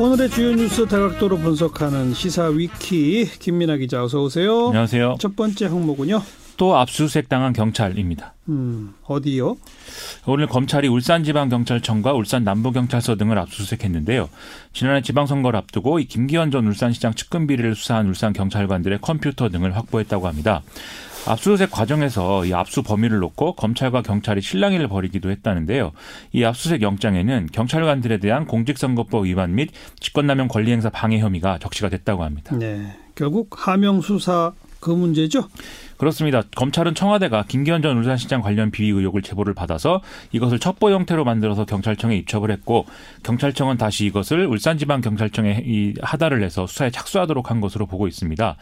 오늘의 주요 뉴스 다각도로 분석하는 시사 위키 김민아 기자 어서 오세요. 안녕하세요. 첫 번째 항목은요. 또 압수수색 당한 경찰입니다. 음, 어디요? 오늘 검찰이 울산지방경찰청과 울산남부경찰서 등을 압수수색했는데요. 지난해 지방선거를 앞두고 이 김기현 전 울산시장 측근 비리를 수사한 울산 경찰관들의 컴퓨터 등을 확보했다고 합니다. 압수수색 과정에서 이 압수 범위를 놓고 검찰과 경찰이 실랑이를 벌이기도 했다는데요. 이 압수수색 영장에는 경찰관들에 대한 공직선거법 위반 및 직권남용 권리행사 방해 혐의가 적시가 됐다고 합니다. 네, 결국 하명 수사 그 문제죠? 그렇습니다. 검찰은 청와대가 김기현 전 울산시장 관련 비위 의혹을 제보를 받아서 이것을 첩보 형태로 만들어서 경찰청에 입첩을 했고 경찰청은 다시 이것을 울산지방경찰청에 이 하달을 해서 수사에 착수하도록 한 것으로 보고 있습니다.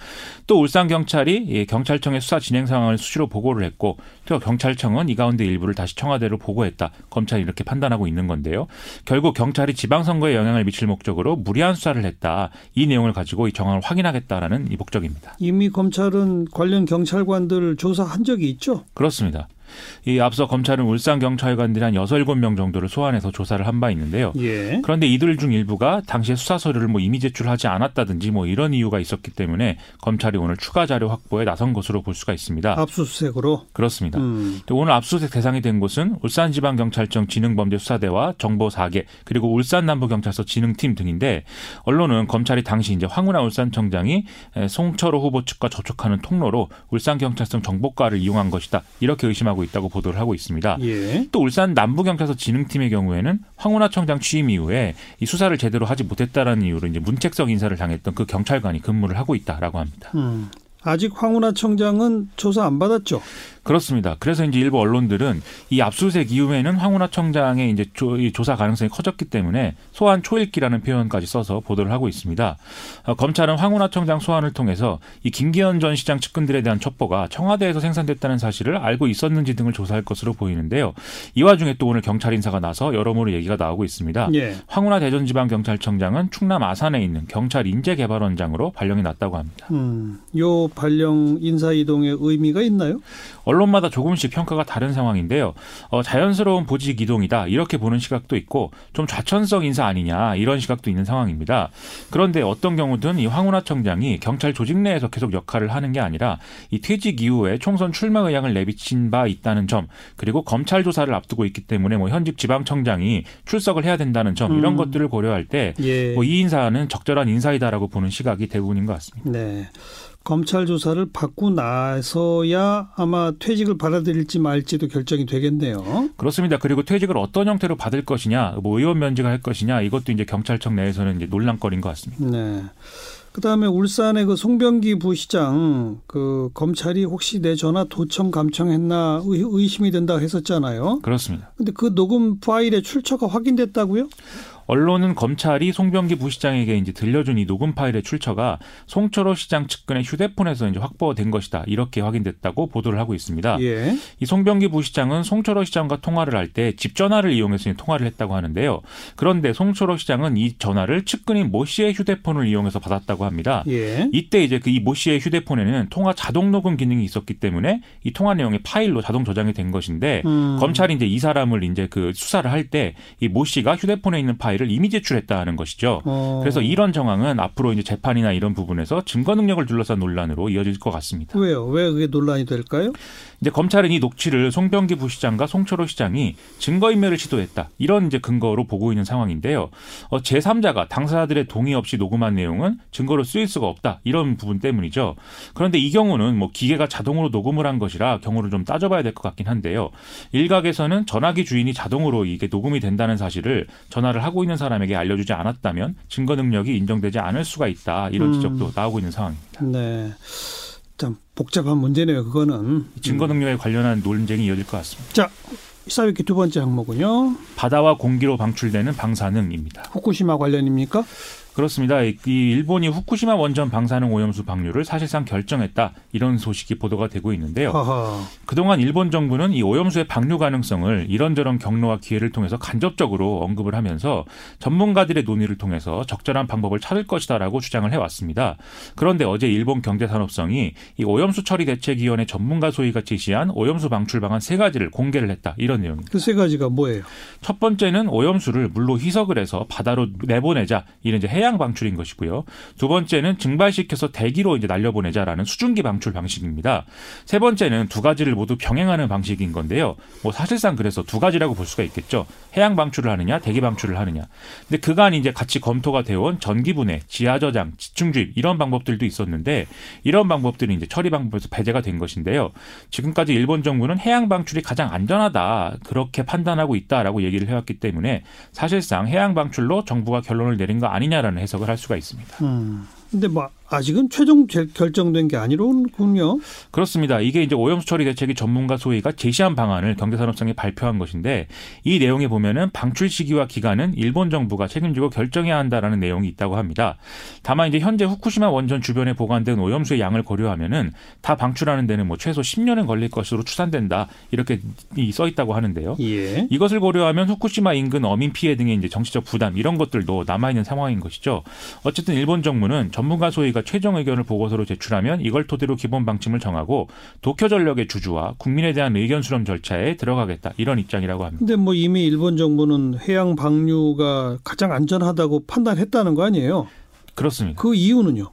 또 울산 경찰이 경찰청의 수사 진행 상황을 수시로 보고를 했고 또 경찰청은 이 가운데 일부를 다시 청와대로 보고했다. 검찰이 이렇게 판단하고 있는 건데요. 결국 경찰이 지방선거에 영향을 미칠 목적으로 무리한 수사를 했다. 이 내용을 가지고 이 정황을 확인하겠다라는 이 목적입니다. 이미 검찰은 관련 경찰 경찰관들 조사한 적이 있죠? 그렇습니다. 이 앞서 검찰은 울산 경찰관들이 한 여섯 일곱 명 정도를 소환해서 조사를 한 바 있는데요. 예. 그런데 이들 중 일부가 당시에 수사 서류를 뭐 이미 제출하지 않았다든지 뭐 이런 이유가 있었기 때문에 검찰이 오늘 추가 자료 확보에 나선 것으로 볼 수가 있습니다. 압수수색으로 그렇습니다. 음. 오늘 압수수색 대상이 된 곳은 울산지방경찰청 진흥범죄수사대와 정보 4개 그리고 울산남부경찰서 진흥팀 등인데 언론은 검찰이 당시 이제 황운하 울산청장이 송철호 후보 측과 접촉하는 통로로 울산경찰청 정보과를 이용한 것이다 이렇게 의심 하고 있다고 보도를 하고 있습니다. 예. 또 울산 남부경찰서 진흥팀의 경우에는 황운하 청장 취임 이후에 이 수사를 제대로 하지 못했다라는 이유로 이제 문책성 인사를 당했던 그 경찰관이 근무를 하고 있다라고 합니다. 음. 아직 황운하 청장은 조사 안 받았죠? 그렇습니다. 그래서 이제 일부 언론들은 이 압수수색 이후에는 황운하 청장의 이제 조, 사 가능성이 커졌기 때문에 소환 초읽기라는 표현까지 써서 보도를 하고 있습니다. 어, 검찰은 황운하 청장 소환을 통해서 이 김기현 전 시장 측근들에 대한 첩보가 청와대에서 생산됐다는 사실을 알고 있었는지 등을 조사할 것으로 보이는데요. 이 와중에 또 오늘 경찰 인사가 나서 여러모로 얘기가 나오고 있습니다. 예. 황운하 대전지방경찰청장은 충남 아산에 있는 경찰 인재개발원장으로 발령이 났다고 합니다. 음, 요 발령 인사 이동의 의미가 있나요? 언론마다 조금씩 평가가 다른 상황인데요. 어, 자연스러운 보직 이동이다 이렇게 보는 시각도 있고 좀 좌천성 인사 아니냐 이런 시각도 있는 상황입니다. 그런데 어떤 경우든 이 황운하 청장이 경찰 조직 내에서 계속 역할을 하는 게 아니라 이 퇴직 이후에 총선 출마 의향을 내비친 바 있다는 점 그리고 검찰 조사를 앞두고 있기 때문에 뭐 현직 지방청장이 출석을 해야 된다는 점 이런 음. 것들을 고려할 때이 예. 뭐 인사는 적절한 인사이다라고 보는 시각이 대부분인 것 같습니다. 네. 검찰 조사를 받고 나서야 아마 퇴직을 받아들일지 말지도 결정이 되겠네요. 그렇습니다. 그리고 퇴직을 어떤 형태로 받을 것이냐, 뭐 의원 면직을 할 것이냐 이것도 이제 경찰청 내에서는 이제 논란거리인 것 같습니다. 네. 그다음에 울산의 그 송병기 부시장 그 검찰이 혹시 내 전화 도청 감청했나 의심이 된다 했었잖아요. 그렇습니다. 근데 그 녹음 파일의 출처가 확인됐다고요? 언론은 검찰이 송병기 부시장에게 이제 들려준 이 녹음 파일의 출처가 송철호 시장 측근의 휴대폰에서 이제 확보된 것이다 이렇게 확인됐다고 보도를 하고 있습니다. 예. 이 송병기 부시장은 송철호 시장과 통화를 할 때 집 전화를 이용해서 통화를 했다고 하는데요. 그런데 송철호 시장은 이 전화를 측근인 모 씨의 휴대폰을 이용해서 받았다고 합니다. 예. 이때 이제 그 이 모 씨의 휴대폰에는 통화 자동 녹음 기능이 있었기 때문에 이 통화 내용이 파일로 자동 저장이 된 것인데 음. 검찰이 이제 이 사람을 이제 그 수사를 할 때 이 모 씨가 휴대폰에 있는 파일 파일을 이미 제출했다는 것이죠. 어. 그래서 이런 정황은 앞으로 이제 재판이나 이런 부분에서 증거 능력을 둘러싼 논란으로 이어질 것 같습니다. 왜요? 왜 그게 논란이 될까요? 이제 검찰은 이 녹취를 송병기 부시장과 송철호 시장이 증거인멸을 시도했다. 이런 이제 근거로 보고 있는 상황인데요. 어, 제3자가 당사자들의 동의 없이 녹음한 내용은 증거로 쓰일 수가 없다. 이런 부분 때문이죠. 그런데 이 경우는 뭐 기계가 자동으로 녹음을 한 것이라 경우를 좀 따져봐야 될 것 같긴 한데요. 일각에서는 전화기 주인이 자동으로 이게 녹음이 된다는 사실을 전화를 하고 있는 사람에게 알려주지 않았다면 증거 능력이 인정되지 않을 수가 있다. 이런 음. 지적도 음. 나오고 있는 상황입니다. 네. 참 복잡한 문제네요. 그거는 증거 능력에 관련한 논쟁이 이어질 것 같습니다. 자, 시사위키 두 번째 항목은요. 바다와 공기로 방출되는 방사능입니다. 후쿠시마 관련입니까? 그렇습니다. 이 일본이 후쿠시마 원전 방사능 오염수 방류를 사실상 결정했다 이런 소식이 보도가 되고 있는데요. 아하. 그동안 일본 정부는 이 오염수의 방류 가능성을 이런저런 경로와 기회를 통해서 간접적으로 언급을 하면서 전문가들의 논의를 통해서 적절한 방법을 찾을 것이다라고 주장을 해왔습니다. 그런데 어제 일본 경제산업성이 이 오염수 처리 대책위원회 전문가 소위가 제시한 오염수 방출 방안 세 가지를 공개를 했다 이런 내용입니다. 그 세 가지가 뭐예요? 첫 번째는 오염수를 물로 희석을 해서 바다로 내보내자 이런 이제 해양 해양 방출인 것이고요. 두 번째는 증발시켜서 대기로 이제 날려보내자라는 수증기 방출 방식입니다. 세 번째는 두 가지를 모두 병행하는 방식인 건데요. 뭐 사실상 그래서 두 가지라고 볼 수가 있겠죠. 해양 방출을 하느냐, 대기 방출을 하느냐. 근데 그간 이제 같이 검토가 되어온 전기 분해, 지하 저장, 지층 주입 이런 방법들도 있었는데 이런 방법들이 이제 처리 방법에서 배제가 된 것인데요. 지금까지 일본 정부는 해양 방출이 가장 안전하다 그렇게 판단하고 있다라고 얘기를 해왔기 때문에 사실상 해양 방출로 정부가 결론을 내린 거 아니냐라는 해석을 할 수가 있습니다. 음. 근데 뭐 아직은 최종 결정된 게 아니로군요. 그렇습니다. 이게 이제 오염수 처리 대책이 전문가 소위가 제시한 방안을 경제산업성에 발표한 것인데 이 내용에 보면은 방출 시기와 기간은 일본 정부가 책임지고 결정해야 한다라는 내용이 있다고 합니다. 다만 이제 현재 후쿠시마 원전 주변에 보관된 오염수의 양을 고려하면은 다 방출하는 데는 뭐 최소 10년은 걸릴 것으로 추산된다 이렇게 써 있다고 하는데요. 예. 이것을 고려하면 후쿠시마 인근 어민 피해 등의 이제 정치적 부담 이런 것들도 남아 있는 상황인 것이죠. 어쨌든 일본 정부는 전문가 소위 저희가 최종 의견을 보고서로 제출하면 이걸 토대로 기본 방침을 정하고 도쿄 전력의 주주와 국민에 대한 의견 수렴 절차에 들어가겠다 이런 입장이라고 합니다. 근데 뭐 이미 일본 정부는 해양 방류가 가장 안전하다고 판단했다는 거 아니에요? 그렇습니다. 그 이유는요?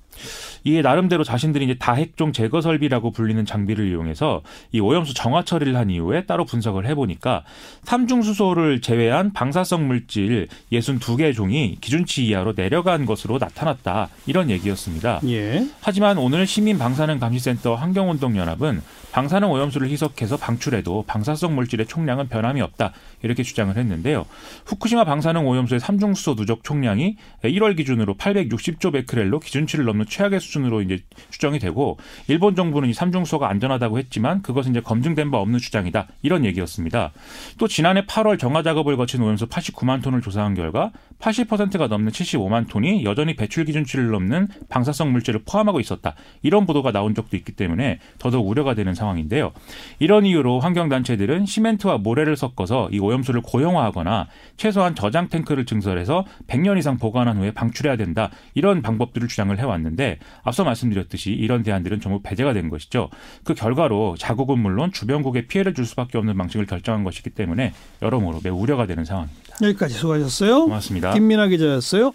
이게 나름대로 자신들이 이제 다핵종 제거 설비라고 불리는 장비를 이용해서 이 오염수 정화 처리를 한 이후에 따로 분석을 해보니까 삼중수소를 제외한 방사성 물질 62개 종이 기준치 이하로 내려간 것으로 나타났다 이런 얘기였습니다. 예. 하지만 오늘 시민 방사능 감시센터 환경운동연합은 방사능 오염수를 희석해서 방출해도 방사성 물질의 총량은 변함이 없다 이렇게 주장을 했는데요. 후쿠시마 방사능 오염수의 삼중수소 누적 총량이 1월 기준으로 860조 베크렐로 기준치를 넘는 최악의 수준으로 이제 추정이 되고 일본 정부는 이 삼중 수소가 안전하다고 했지만 그것은 이제 검증된 바 없는 주장이다 이런 얘기였습니다. 또 지난해 8월 정화 작업을 거친 오염수 89만 톤을 조사한 결과 80%가 넘는 75만 톤이 여전히 배출 기준치를 넘는 방사성 물질을 포함하고 있었다 이런 보도가 나온 적도 있기 때문에 더더욱 우려가 되는 상황인데요. 이런 이유로 환경단체들은 시멘트와 모래를 섞어서 이 오염수를 고형화하거나 최소한 저장 탱크를 증설해서 100년 이상 보관한 후에 방출해야 된다 이런 방법들을 주장을 해왔 는데 앞서 말씀드렸듯이 이런 대안들은 전부 배제가 된 것이죠. 그 결과로 자국은 물론 주변국에 피해를 줄 수밖에 없는 방식을 결정한 것이기 때문에 여러모로 매우 우려가 되는 상황입니다. 여기까지 수고하셨어요. 고맙습니다. 김민아 기자였어요.